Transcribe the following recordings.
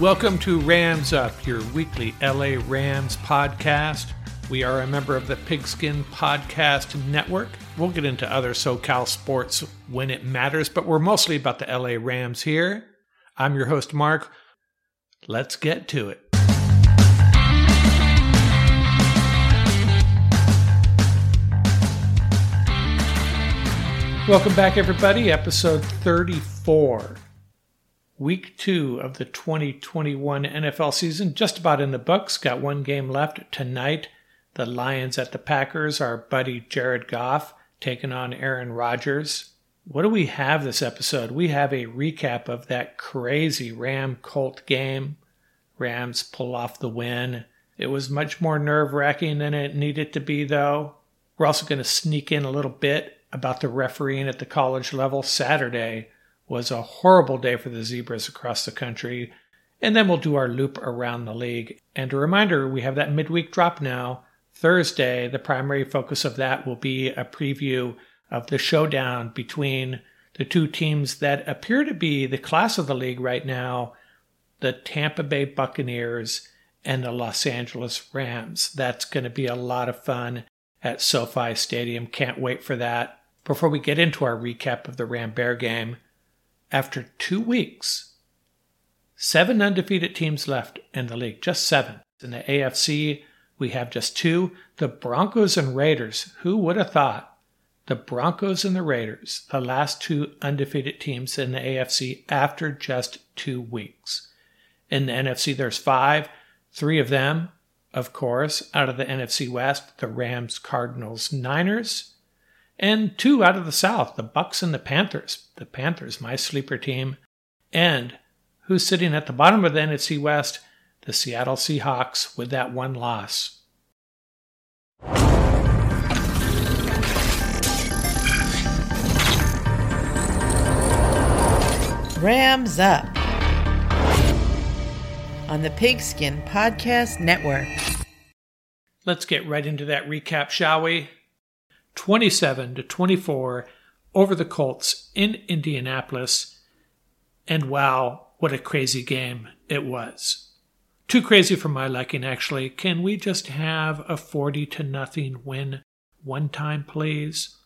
Welcome to Rams Up, your weekly LA Rams podcast. We are a member of the Pigskin Podcast Network. We'll get into other SoCal sports when it matters, but we're mostly about the LA Rams here. I'm your host, Mark. Let's get to it. Welcome back, everybody. Episode 34. Week two of the 2021 NFL season, just about in the books. Got one game left tonight. The Lions at the Packers. Our buddy Jared Goff taking on Aaron Rodgers. What do we have this episode? We have a recap of that crazy Ram Colt game. Rams pull off the win. It was much more nerve wracking than it needed to be, though. We're also going to sneak in a little bit about the refereeing at the college level. Saturday was a horrible day for the Zebras across the country. And then we'll do our loop around the league. And a reminder we have that midweek drop now. Thursday, the primary focus of that will be a preview of the showdown between the two teams that appear to be the class of the league right now the Tampa Bay Buccaneers and the Los Angeles Rams. That's going to be a lot of fun at SoFi Stadium. Can't wait for that. Before we get into our recap of the Ram Bear game, after two weeks, seven undefeated teams left in the league, just seven. In the AFC, we have just two the Broncos and Raiders. Who would have thought? The Broncos and the Raiders, the last two undefeated teams in the AFC after just two weeks. In the NFC, there's five, three of them, of course, out of the NFC West, the Rams, Cardinals, Niners, and two out of the South, the Bucks and the Panthers. The Panthers, my sleeper team, and who's sitting at the bottom of the NFC West, the Seattle Seahawks, with that one loss. Rams Up on the Pigskin Podcast Network. Let's get right into that recap, shall we? 27 to 24 over the Colts in Indianapolis. And wow, what a crazy game it was. Too crazy for my liking, actually. Can we just have a 40 to nothing win one time, please?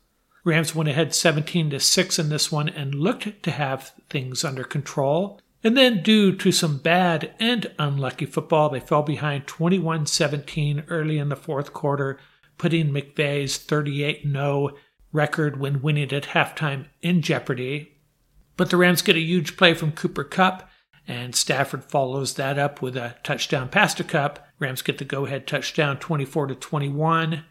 Rams went ahead 17 to 6 in this one and looked to have things under control. And then, due to some bad and unlucky football, they fell behind 21 17 early in the fourth quarter putting McVay's 38 0 record when winning at halftime in jeopardy. But the Rams get a huge play from Cooper Kupp, and Stafford follows that up with a touchdown pass to Kupp. Rams get the go ahead touchdown 24 to 21.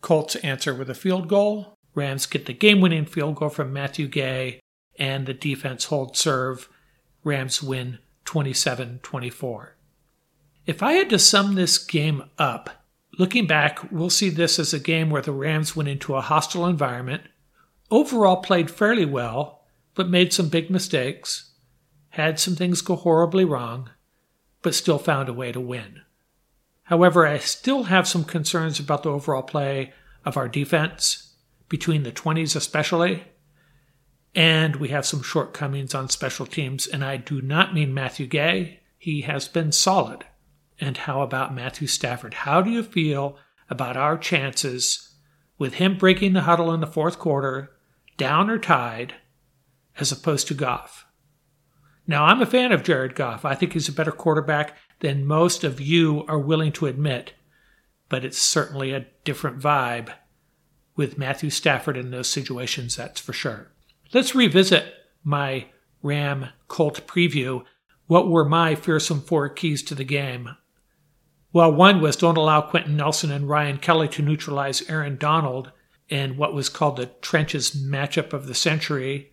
Colts answer with a field goal. Rams get the game winning field goal from Matthew Gay, and the defense hold serve. Rams win 27 24. If I had to sum this game up, Looking back, we'll see this as a game where the Rams went into a hostile environment, overall played fairly well, but made some big mistakes, had some things go horribly wrong, but still found a way to win. However, I still have some concerns about the overall play of our defense, between the 20s especially, and we have some shortcomings on special teams, and I do not mean Matthew Gay. He has been solid. And how about Matthew Stafford? How do you feel about our chances with him breaking the huddle in the fourth quarter, down or tied, as opposed to Goff? Now, I'm a fan of Jared Goff. I think he's a better quarterback than most of you are willing to admit, but it's certainly a different vibe with Matthew Stafford in those situations, that's for sure. Let's revisit my Ram Colt preview. What were my fearsome four keys to the game? Well, one was don't allow Quenton Nelson and Ryan Kelly to neutralize Aaron Donald in what was called the trenches matchup of the century.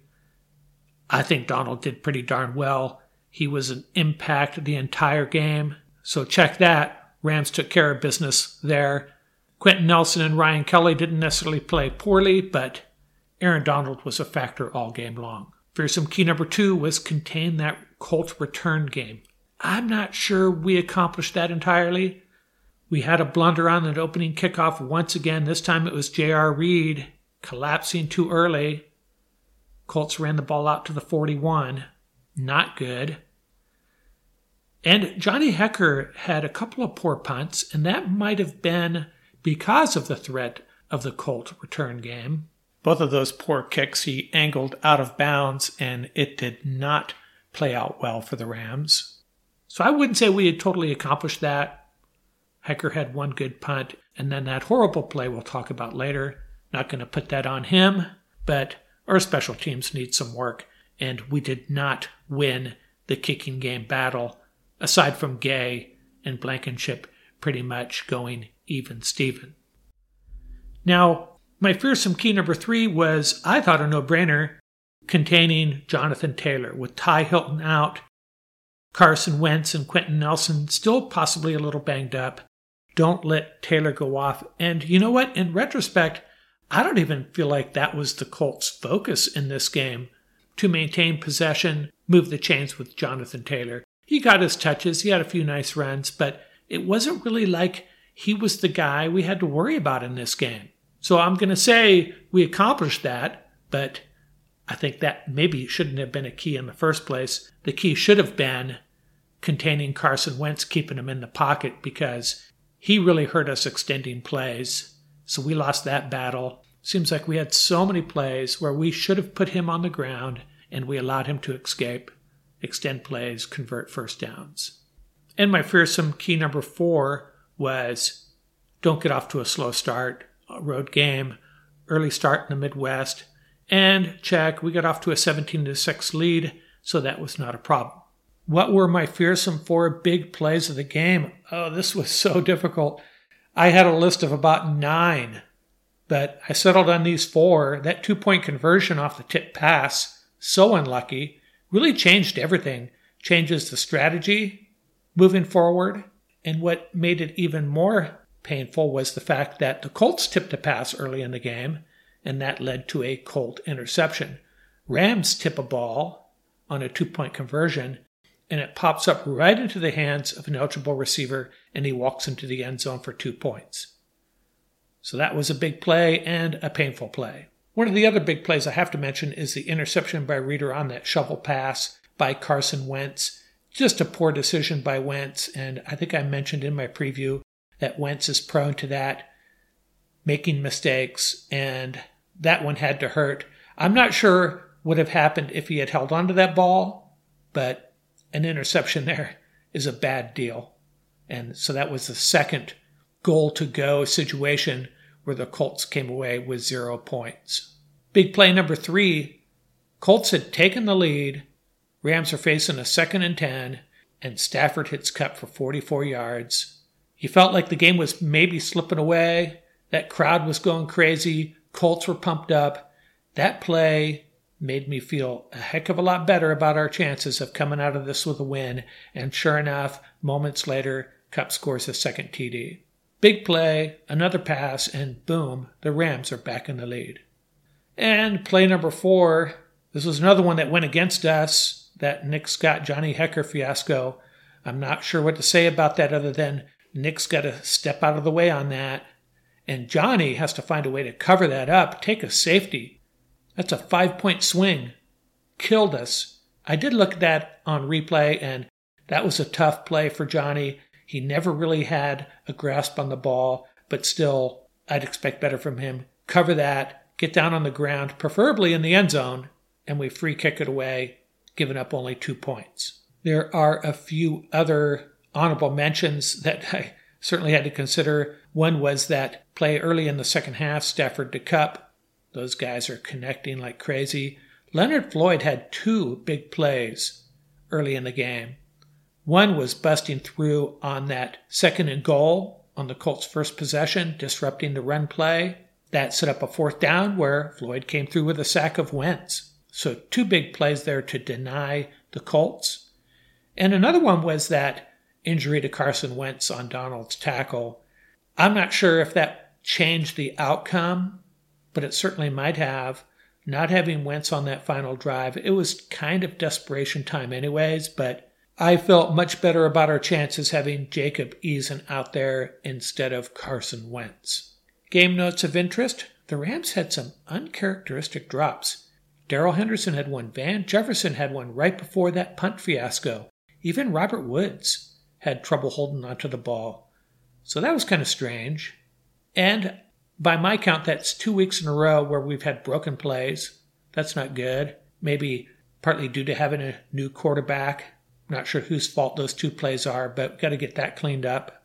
I think Donald did pretty darn well. He was an impact the entire game. So check that. Rams took care of business there. Quenton Nelson and Ryan Kelly didn't necessarily play poorly, but Aaron Donald was a factor all game long. Fearsome key number two was contain that Colt return game. I'm not sure we accomplished that entirely. We had a blunder on that opening kickoff once again. This time it was J.R. Reed collapsing too early. Colts ran the ball out to the 41. Not good. And Johnny Hekker had a couple of poor punts, and that might have been because of the threat of the Colt return game. Both of those poor kicks he angled out of bounds, and it did not play out well for the Rams. So I wouldn't say we had totally accomplished that. Hekker had one good punt, and then that horrible play we'll talk about later. Not going to put that on him, but our special teams need some work, and we did not win the kicking game battle, aside from Gay and Blankenship pretty much going even Steven. Now, my fearsome key number three was, I thought, a no brainer, containing Jonathan Taylor, with Ty Hilton out Carson Wentz and Quenton Nelson still possibly a little banged up. Don't let Taylor go off. And you know what? In retrospect, I don't even feel like that was the Colts' focus in this game to maintain possession, move the chains with Jonathan Taylor. He got his touches, he had a few nice runs, but it wasn't really like he was the guy we had to worry about in this game. So I'm going to say we accomplished that, but I think that maybe shouldn't have been a key in the first place. The key should have been containing Carson Wentz, keeping him in the pocket because he really hurt us extending plays. So we lost that battle. Seems like we had so many plays where we should have put him on the ground and we allowed him to escape, extend plays, convert first downs. And my fearsome key number four was don't get off to a slow start, a road game, early start in the Midwest, and check, we got off to a 17 to 6 lead, so that was not a problem. What were my fearsome four big plays of the game? Oh, this was so difficult. I had a list of about nine, but I settled on these four. That two point conversion off the tip pass, so unlucky, really changed everything. Changes the strategy moving forward. And what made it even more painful was the fact that the Colts tipped a pass early in the game and that led to a Colt interception. Rams tip a ball on a two point conversion, and it pops up right into the hands of an eligible receiver, and he walks into the end zone for two points. So that was a big play and a painful play. One of the other big plays I have to mention is the interception by Reeder on that shovel pass by Carson Wentz. Just a poor decision by Wentz, and I think I mentioned in my preview that Wentz is prone to that making mistakes, and that one had to hurt. I'm not sure what would have happened if he had held onto that ball, but an interception there is a bad deal. And so that was the second goal to go situation where the Colts came away with zero points. Big play number three Colts had taken the lead. Rams are facing a second and 10, and Stafford hits Kupp for 44 yards. He felt like the game was maybe slipping away, that crowd was going crazy. Colts were pumped up. That play made me feel a heck of a lot better about our chances of coming out of this with a win. And sure enough, moments later, Kupp scores a second TD. Big play, another pass, and boom, the Rams are back in the lead. And play number four, this was another one that went against us, that Nick Scott Johnny Hekker fiasco. I'm not sure what to say about that other than Nick's got to step out of the way on that. And Johnny has to find a way to cover that up, take a safety. That's a five point swing. Killed us. I did look at that on replay, and that was a tough play for Johnny. He never really had a grasp on the ball, but still, I'd expect better from him. Cover that, get down on the ground, preferably in the end zone, and we free kick it away, giving up only two points. There are a few other honorable mentions that I certainly had to consider. One was that play early in the second half, Stafford to Kupp. Those guys are connecting like crazy. Leonard Floyd had two big plays early in the game. One was busting through on that second and goal on the Colts' first possession, disrupting the run play. That set up a fourth down where Floyd came through with a sack of Wentz. So, two big plays there to deny the Colts. And another one was that injury to Carson Wentz on Donald's tackle. I'm not sure if that changed the outcome, but it certainly might have. Not having Wentz on that final drive, it was kind of desperation time, anyways, but I felt much better about our chances having Jacob Eason out there instead of Carson Wentz. Game notes of interest the Rams had some uncharacteristic drops. Darrell Henderson had one, Van Jefferson had one right before that punt fiasco. Even Robert Woods had trouble holding onto the ball. So that was kind of strange. And by my count, that's two weeks in a row where we've had broken plays. That's not good. Maybe partly due to having a new quarterback. Not sure whose fault those two plays are, but we've got to get that cleaned up.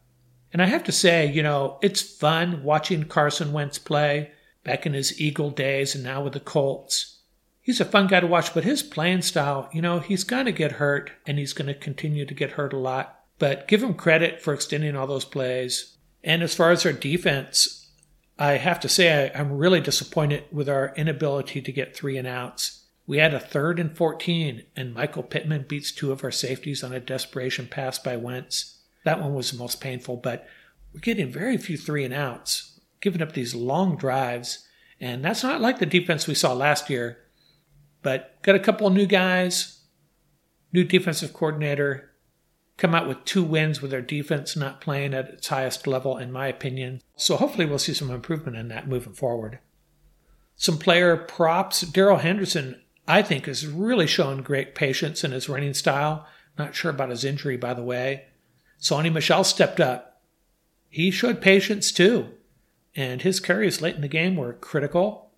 And I have to say, you know, it's fun watching Carson Wentz play back in his Eagle days and now with the Colts. He's a fun guy to watch, but his playing style, you know, he's going to get hurt and he's going to continue to get hurt a lot. But give him credit for extending all those plays. And as far as our defense, I have to say I, am really disappointed with our inability to get three and outs. We had a third and 14, and Michael Pittman beats two of our safeties on a desperation pass by Wentz. That one was the most painful, but we're getting very few three and outs, giving up these long drives. And that's not like the defense we saw last year. But got a couple of new guys, new defensive coordinator, come out with two wins with their defense not playing at its highest level, in my opinion. So hopefully we'll see some improvement in that moving forward. Some player props. Darrell Henderson, I think, has really shown great patience in his running style. Not sure about his injury, by the way. Sony Michel stepped up. He showed patience too, and his carries late in the game were critical.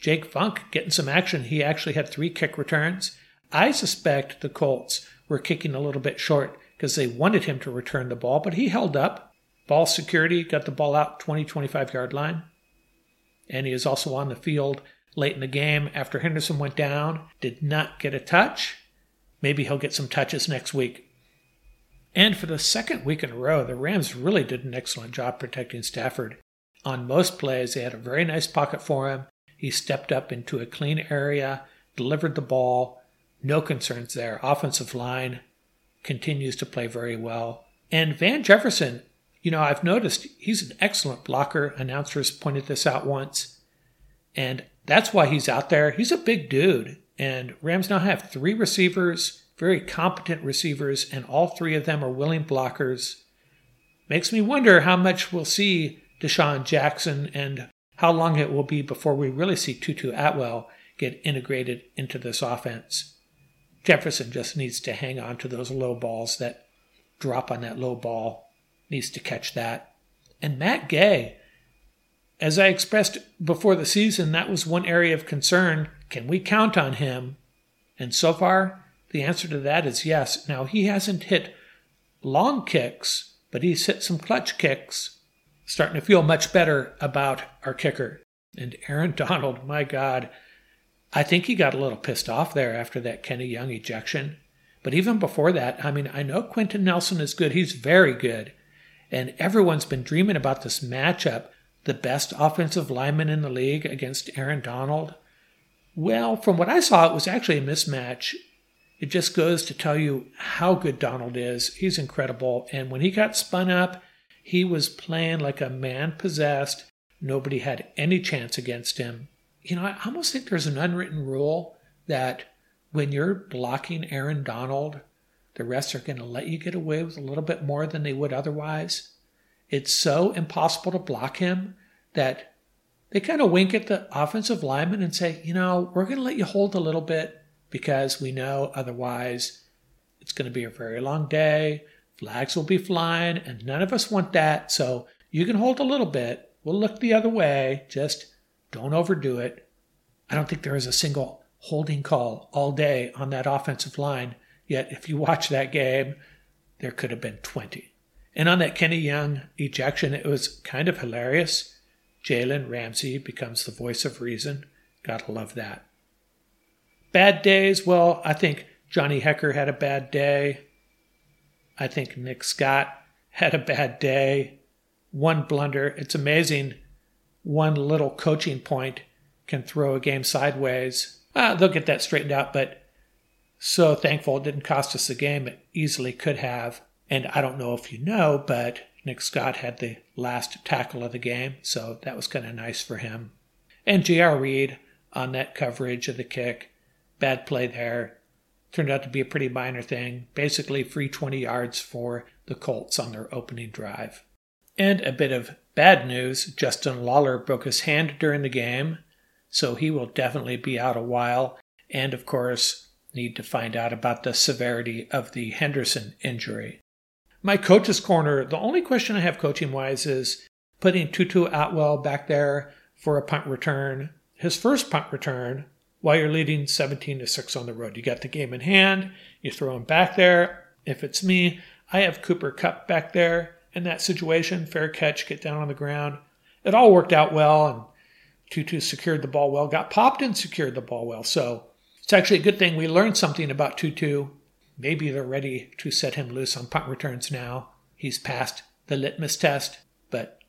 Jake Funk getting some action. He actually had three kick returns. I suspect the Colts were kicking a little bit short because they wanted him to return the ball, but he held up. Ball security got the ball out 20 25 yard line. And he is also on the field late in the game after Henderson went down, did not get a touch. Maybe he'll get some touches next week. And for the second week in a row, the Rams really did an excellent job protecting Stafford. On most plays, they had a very nice pocket for him. He stepped up into a clean area, delivered the ball, no concerns there. Offensive line continues to play very well. And Van Jefferson, you know, I've noticed he's an excellent blocker. Announcers pointed this out once. And that's why he's out there. He's a big dude. And Rams now have three receivers, very competent receivers, and all three of them are willing blockers. Makes me wonder how much we'll see DeSean Jackson and how long it will be before we really see Tutu Atwell get integrated into this offense. Jefferson just needs to hang on to those low balls that drop on that low ball, needs to catch that. And Matt Gay, as I expressed before the season, that was one area of concern. Can we count on him? And so far, the answer to that is yes. Now, he hasn't hit long kicks, but he's hit some clutch kicks. Starting to feel much better about our kicker. And Aaron Donald, my God, I think he got a little pissed off there after that Kenny Young ejection. But even before that, I mean, I know Quenton Nelson is good. He's very good. And everyone's been dreaming about this matchup the best offensive lineman in the league against Aaron Donald. Well, from what I saw, it was actually a mismatch. It just goes to tell you how good Donald is. He's incredible. And when he got spun up, he was playing like a man possessed. Nobody had any chance against him you know, I almost think there's an unwritten rule that when you're blocking Aaron Donald, the rest are going to let you get away with a little bit more than they would otherwise. It's so impossible to block him that they kind of wink at the offensive lineman and say, you know, we're going to let you hold a little bit because we know otherwise it's going to be a very long day. Flags will be flying, and none of us want that. So you can hold a little bit. We'll look the other way. Just don't overdo it. I don't think there is a single holding call all day on that offensive line. Yet, if you watch that game, there could have been 20. And on that Kenny Young ejection, it was kind of hilarious. Jalen Ramsey becomes the voice of reason. Gotta love that. Bad days, well, I think Johnny Hekker had a bad day. I think Nick Scott had a bad day. One blunder. It's amazing. One little coaching point can throw a game sideways. Uh, they'll get that straightened out, but so thankful it didn't cost us the game. It easily could have. And I don't know if you know, but Nick Scott had the last tackle of the game, so that was kind of nice for him. And J.R. Reed on that coverage of the kick. Bad play there. Turned out to be a pretty minor thing. Basically, free 20 yards for the Colts on their opening drive. And a bit of bad news Justin Lawler broke his hand during the game, so he will definitely be out a while. And of course, need to find out about the severity of the Henderson injury. My coach's corner, the only question I have coaching wise is putting Tutu Atwell back there for a punt return. His first punt return while you're leading 17 to 6 on the road. You got the game in hand, you throw him back there. If it's me, I have Cooper Kupp back there in that situation. Fair catch, get down on the ground. It all worked out well, and Tutu secured the ball well, got popped and secured the ball well. So it's actually a good thing we learned something about Tutu. Maybe they're ready to set him loose on punt returns now. He's passed the litmus test, but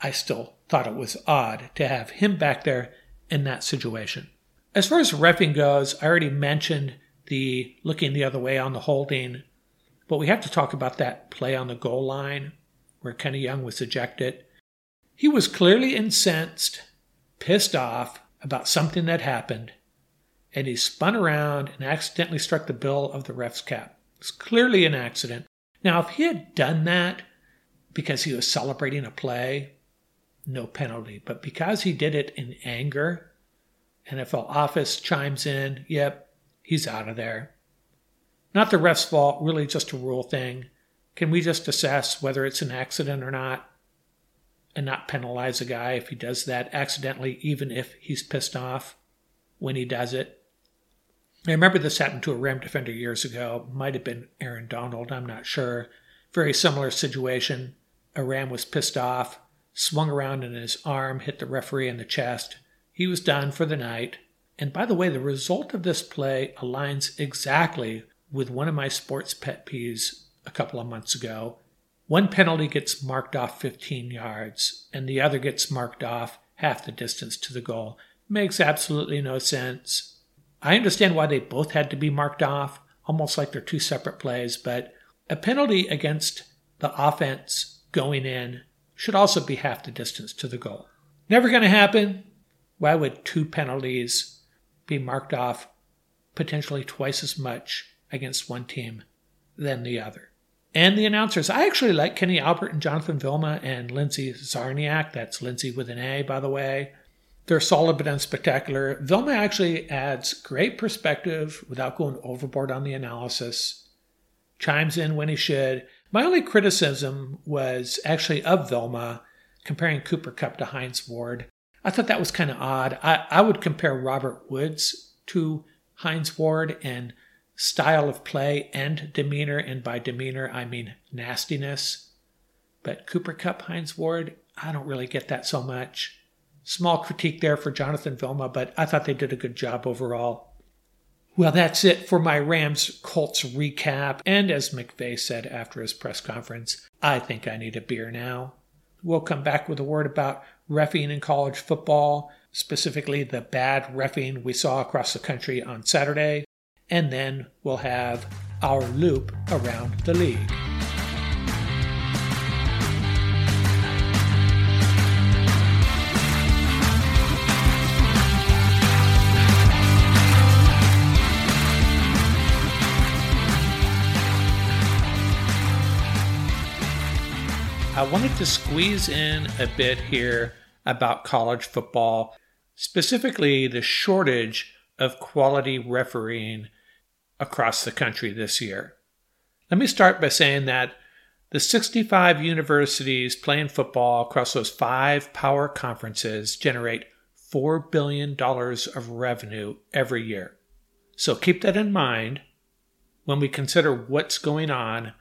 I still thought it was odd to have him back there in that situation. As far as refing goes, I already mentioned the looking the other way on the holding, but we have to talk about that play on the goal line where Kenny Young was ejected. He was clearly incensed, pissed off about something that happened, and he spun around and accidentally struck the bill of the ref's cap. It's clearly an accident. Now, if he had done that because he was celebrating a play, no penalty. But because he did it in anger, NFL office chimes in, yep, he's out of there. Not the ref's fault, really just a rule thing. Can we just assess whether it's an accident or not and not penalize a guy if he does that accidentally, even if he's pissed off when he does it? I remember this happened to a Ram defender years ago. Might have been Aaron Donald, I'm not sure. Very similar situation. A Ram was pissed off, swung around and his arm hit the referee in the chest. He was done for the night. And by the way, the result of this play aligns exactly with one of my sports pet peeves a couple of months ago. One penalty gets marked off 15 yards, and the other gets marked off half the distance to the goal. Makes absolutely no sense. I understand why they both had to be marked off, almost like they're two separate plays, but a penalty against the offense going in should also be half the distance to the goal. Never going to happen. Why would two penalties be marked off potentially twice as much against one team than the other? And the announcers, I actually like Kenny Albert and Jonathan Vilma and Lindsay Czarniak. That's Lindsay with an A, by the way. They're solid but unspectacular. Vilma actually adds great perspective without going overboard on the analysis, chimes in when he should. My only criticism was actually of Vilma comparing Cooper Kupp to Hines Ward. I thought that was kind of odd. I, I would compare Robert Woods to Hines Ward and style of play and demeanor, and by demeanor I mean nastiness. But Cooper Kupp, Hines Ward, I don't really get that so much. Small critique there for Jonathan Vilma, but I thought they did a good job overall. Well, that's it for my Rams Colts recap. And as McVay said after his press conference, I think I need a beer now. We'll come back with a word about refing in college football, specifically the bad refing we saw across the country on Saturday. And then we'll have our loop around the league. I wanted to squeeze in a bit here about college football, specifically the shortage of quality refereeing across the country this year. Let me start by saying that the 65 universities playing football across those five power conferences generate $4 billion of revenue every year. So keep that in mind when we consider what's going on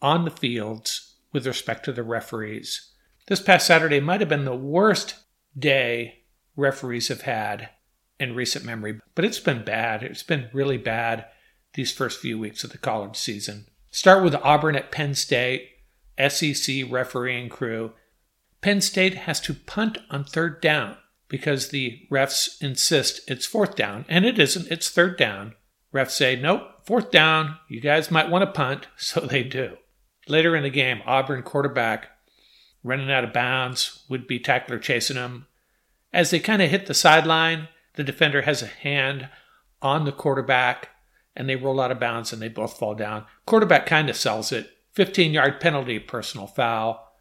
on the fields with respect to the referees. This past Saturday might have been the worst day referees have had in recent memory, but it's been bad. It's been really bad these first few weeks of the college season. Start with Auburn at Penn State, SEC refereeing crew. Penn State has to punt on third down because the refs insist it's fourth down, and it isn't, it's third down. Refs say, nope, fourth down, you guys might want to punt, so they do. Later in the game, Auburn quarterback running out of bounds, would be tackler chasing him. As they kind of hit the sideline, the defender has a hand on the quarterback and they roll out of bounds and they both fall down. Quarterback kind of sells it. 15 yard penalty, personal foul.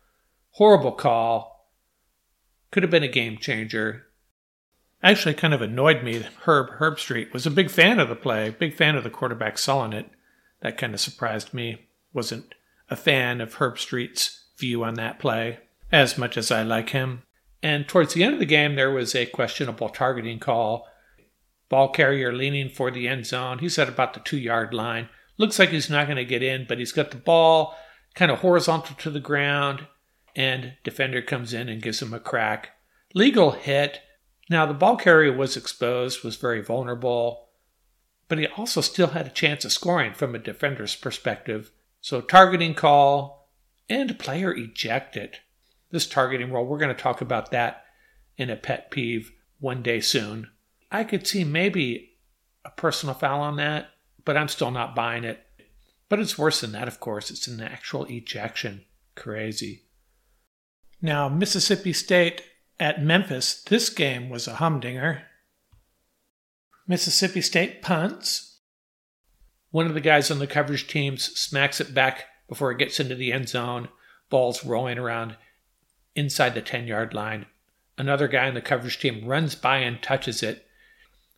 Horrible call. Could have been a game changer. Actually, kind of annoyed me. Herb Herbstreit was a big fan of the play, big fan of the quarterback selling it. That kind of surprised me. Wasn't a fan of Herbstreit's view on that play as much as I like him. And towards the end of the game, there was a questionable targeting call. Ball carrier leaning for the end zone. He's at about the two yard line. Looks like he's not going to get in, but he's got the ball kind of horizontal to the ground, and defender comes in and gives him a crack. Legal hit. Now, the ball carrier was exposed, was very vulnerable, but he also still had a chance of scoring from a defender's perspective. So, targeting call and player ejected. This targeting rule, we're going to talk about that in a pet peeve one day soon. I could see maybe a personal foul on that, but I'm still not buying it. But it's worse than that, of course. It's an actual ejection. Crazy. Now, Mississippi State at Memphis, this game was a humdinger. Mississippi State punts. One of the guys on the coverage teams smacks it back before it gets into the end zone. Ball's rolling around inside the 10 yard line. Another guy on the coverage team runs by and touches it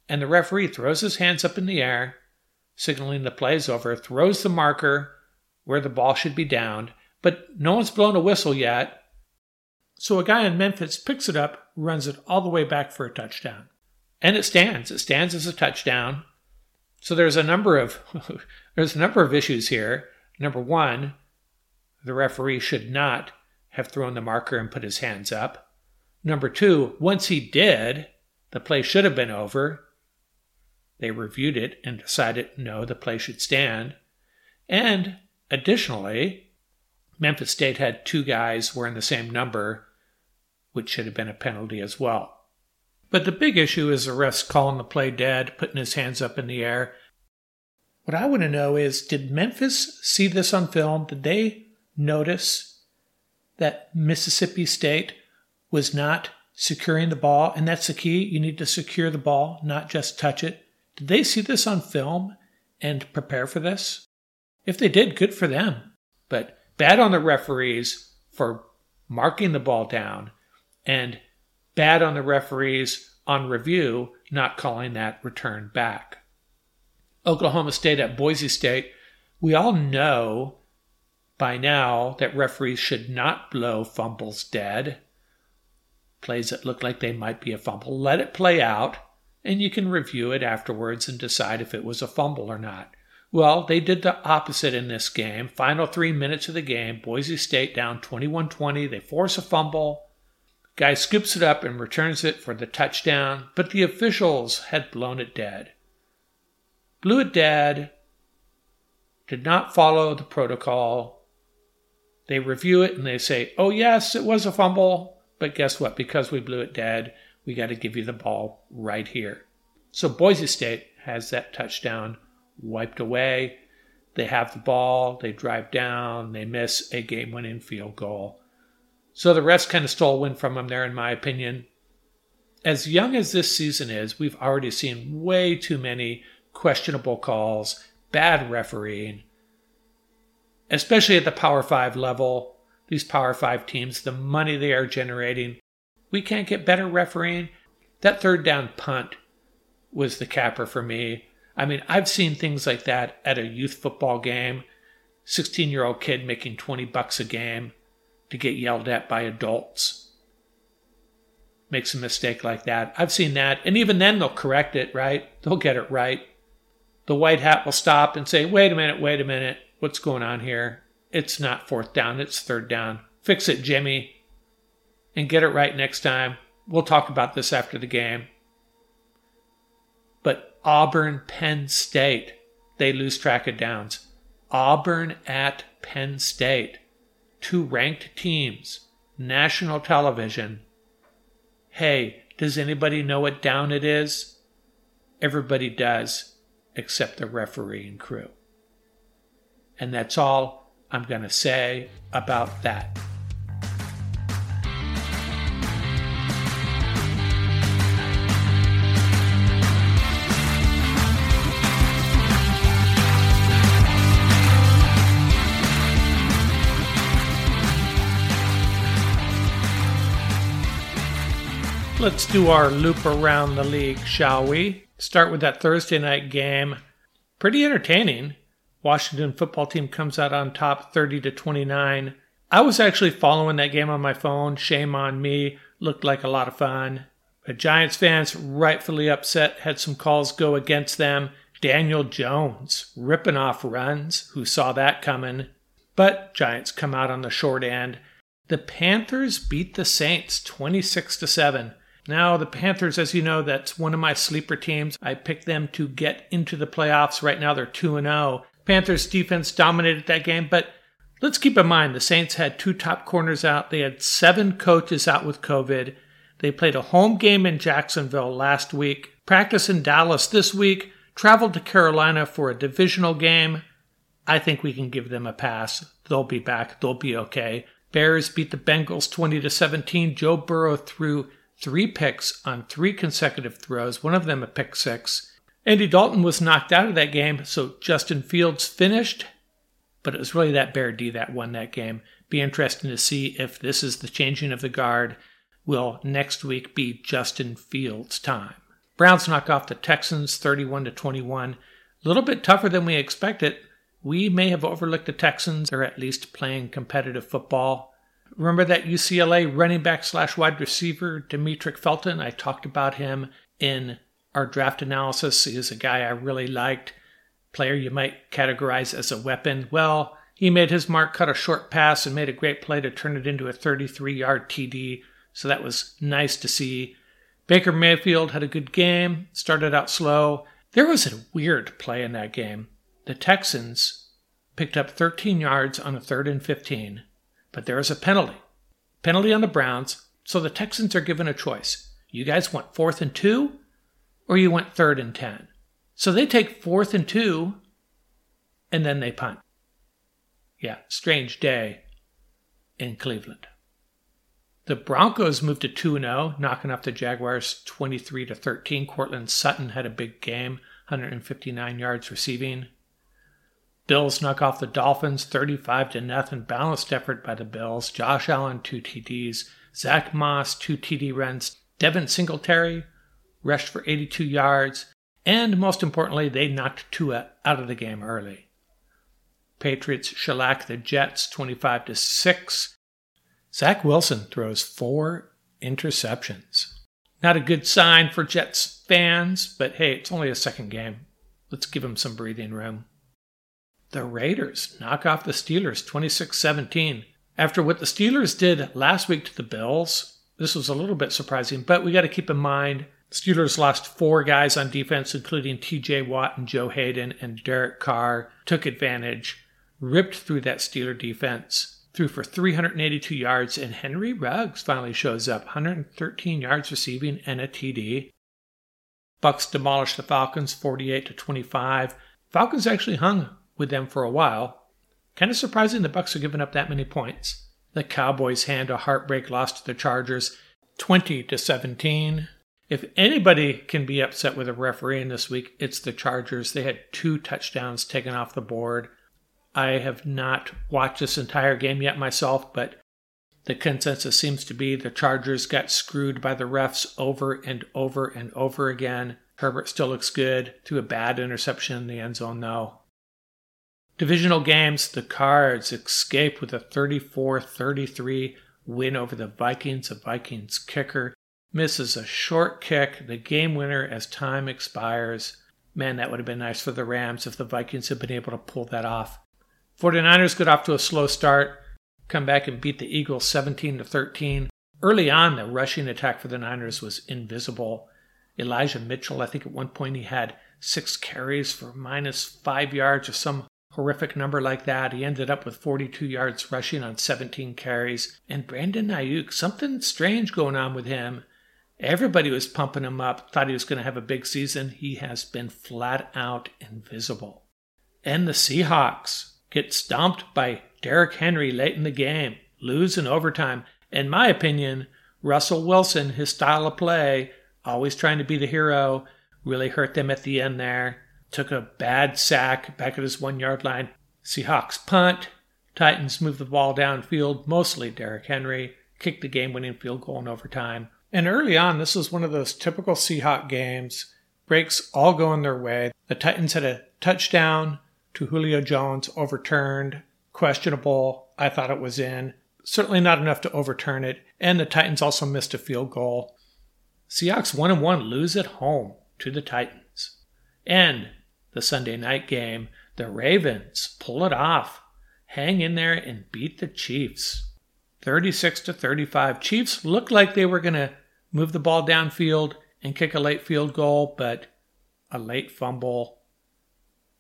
and the referee throws his hands up in the air, signaling the play is over, throws the marker where the ball should be downed, but no one's blown a whistle yet. So a guy in Memphis picks it up, runs it all the way back for a touchdown. And it stands. It stands as a touchdown. So there's a number of there's a number of issues here. Number one, the referee should not have thrown the marker and put his hands up. Number two, once he did, the play should have been over. They reviewed it and decided no, the play should stand. And additionally, Memphis State had two guys wearing the same number, which should have been a penalty as well. But the big issue is the refs calling the play dead, putting his hands up in the air. What I want to know is did Memphis see this on film? Did they notice that Mississippi State was not securing the ball? And that's the key. You need to secure the ball, not just touch it. Did they see this on film and prepare for this? If they did, good for them. But bad on the referees for marking the ball down and bad on the referees on review not calling that return back. Oklahoma State at Boise State, we all know by now that referees should not blow fumbles dead. Plays that look like they might be a fumble, let it play out and you can review it afterwards and decide if it was a fumble or not. Well, they did the opposite in this game. Final three minutes of the game, Boise State down 21 20. They force a fumble. Guy scoops it up and returns it for the touchdown, but the officials had blown it dead. Blew it dead, did not follow the protocol. They review it and they say, oh, yes, it was a fumble, but guess what? Because we blew it dead, we got to give you the ball right here. So Boise State has that touchdown wiped away. They have the ball, they drive down, they miss a game winning field goal. So the rest kind of stole win from them there, in my opinion. As young as this season is, we've already seen way too many questionable calls, bad refereeing, especially at the Power 5 level. These Power 5 teams, the money they are generating, we can't get better refereeing. That third down punt was the capper for me. I mean, I've seen things like that at a youth football game. 16 year old kid making 20 bucks a game to get yelled at by adults. Makes a mistake like that. I've seen that. And even then, they'll correct it, right? They'll get it right. The white hat will stop and say, wait a minute, wait a minute. What's going on here? It's not fourth down, it's third down. Fix it, Jimmy and get it right next time. We'll talk about this after the game. But Auburn, Penn State, they lose track of downs. Auburn at Penn State. Two ranked teams, national television. Hey, does anybody know what down it is? Everybody does, except the referee and crew. And that's all I'm going to say about that. Let's do our loop around the league, shall we? Start with that Thursday night game. Pretty entertaining. Washington football team comes out on top 30 to 29. I was actually following that game on my phone. Shame on me. Looked like a lot of fun. But Giants fans rightfully upset had some calls go against them. Daniel Jones ripping off runs. Who saw that coming? But Giants come out on the short end. The Panthers beat the Saints 26 to 7. Now, the Panthers, as you know, that's one of my sleeper teams. I picked them to get into the playoffs. Right now, they're 2 0. Panthers defense dominated that game, but let's keep in mind the Saints had two top corners out. They had seven coaches out with COVID. They played a home game in Jacksonville last week, practice in Dallas this week, traveled to Carolina for a divisional game. I think we can give them a pass. They'll be back. They'll be okay. Bears beat the Bengals 20 to 17. Joe Burrow threw three picks on three consecutive throws, one of them a pick six. Andy Dalton was knocked out of that game, so Justin Fields finished, but it was really that Bear D that won that game. Be interesting to see if this is the changing of the guard. Will next week be Justin Fields' time? Browns knock off the Texans 31 to 21. A little bit tougher than we expected. We may have overlooked the Texans, or at least playing competitive football. Remember that UCLA running back slash wide receiver, Demetric Felton? I talked about him in our draft analysis. He is a guy I really liked. Player you might categorize as a weapon. Well, he made his mark, cut a short pass, and made a great play to turn it into a 33 yard TD. So that was nice to see. Baker Mayfield had a good game, started out slow. There was a weird play in that game. The Texans picked up 13 yards on a third and 15 but there is a penalty. Penalty on the Browns, so the Texans are given a choice. You guys want fourth and two, or you want third and ten? So they take fourth and two, and then they punt. Yeah, strange day in Cleveland. The Broncos moved to 2 0, knocking off the Jaguars 23 to 13. Courtland Sutton had a big game, 159 yards receiving. Bills knock off the Dolphins 35 to nothing. Balanced effort by the Bills. Josh Allen, two TDs. Zach Moss, two TD runs. Devin Singletary rushed for 82 yards. And most importantly, they knocked Tua out of the game early. Patriots shellac the Jets 25 to 6. Zach Wilson throws four interceptions. Not a good sign for Jets fans, but hey, it's only a second game. Let's give him some breathing room. The Raiders knock off the Steelers 26 17. After what the Steelers did last week to the Bills, this was a little bit surprising, but we got to keep in mind Steelers lost four guys on defense, including TJ Watt and Joe Haden and Derek Carr took advantage, ripped through that Steeler defense, threw for 382 yards, and Henry Ruggs finally shows up 113 yards receiving and a TD. Bucks demolished the Falcons 48 to 25. Falcons actually hung with them for a while. Kind of surprising the Bucks are giving up that many points. The Cowboys hand a heartbreak loss to the Chargers, 20 to 17. If anybody can be upset with a referee in this week, it's the Chargers. They had two touchdowns taken off the board. I have not watched this entire game yet myself, but the consensus seems to be the Chargers got screwed by the refs over and over and over again. Herbert still looks good. Threw a bad interception in the end zone, though. Divisional games, the Cards escape with a 34 33 win over the Vikings. The Vikings kicker misses a short kick, the game winner as time expires. Man, that would have been nice for the Rams if the Vikings had been able to pull that off. 49ers got off to a slow start, come back and beat the Eagles 17 to 13. Early on, the rushing attack for the Niners was invisible. Elijah Mitchell, I think at one point he had six carries for minus five yards or some horrific number like that. He ended up with 42 yards rushing on 17 carries. And Brandon Aiyuk, something strange going on with him. Everybody was pumping him up, thought he was going to have a big season. He has been flat out invisible. And the Seahawks get stomped by Derrick Henry late in the game, lose in overtime. In my opinion, Russell Wilson, his style of play, always trying to be the hero, really hurt them at the end there. Took a bad sack back at his one yard line. Seahawks punt. Titans move the ball downfield, mostly Derrick Henry, kicked the game winning field goal in overtime. And early on, this was one of those typical Seahawk games. Breaks all going their way. The Titans had a touchdown to Julio Jones overturned, questionable. I thought it was in. Certainly not enough to overturn it. And the Titans also missed a field goal. Seahawks 1 and 1 lose at home to the Titans. And the Sunday night game, the Ravens pull it off, hang in there and beat the Chiefs. 36 to 35. Chiefs looked like they were going to move the ball downfield and kick a late field goal, but a late fumble.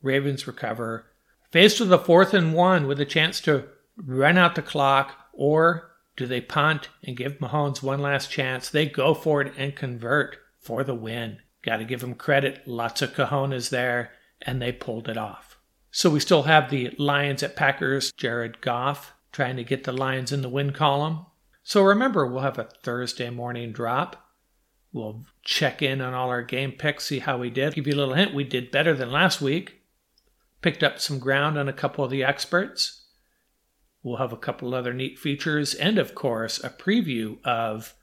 Ravens recover. Faced with a fourth and one with a chance to run out the clock, or do they punt and give Mahomes one last chance? They go for it and convert for the win. Got to give them credit. Lots of cojones there, and they pulled it off. So we still have the Lions at Packers, Jared Goff trying to get the Lions in the win column. So remember, we'll have a Thursday morning drop. We'll check in on all our game picks, see how we did. Give you a little hint, we did better than last week. Picked up some ground on a couple of the experts. We'll have a couple other neat features, and of course, a preview of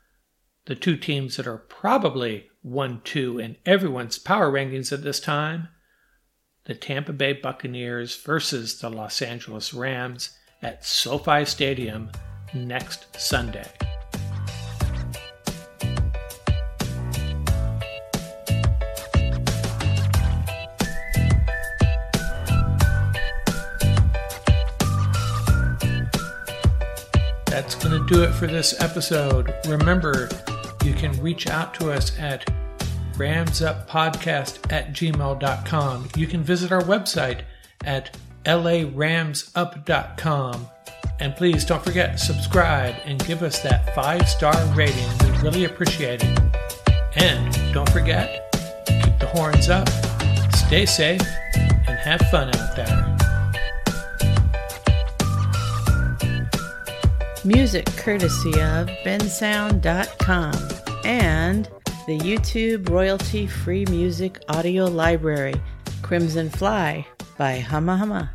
the two teams that are probably 1 2 in everyone's power rankings at this time the Tampa Bay Buccaneers versus the Los Angeles Rams at SoFi Stadium next Sunday. That's going to do it for this episode. Remember, you can reach out to us at ramsuppodcast at gmail.com. You can visit our website at laramsup.com. And please don't forget, to subscribe and give us that five star rating. We really appreciate it. And don't forget, keep the horns up, stay safe, and have fun out there. Music courtesy of bensound.com and the YouTube royalty free music audio library, Crimson Fly by Huma-Huma.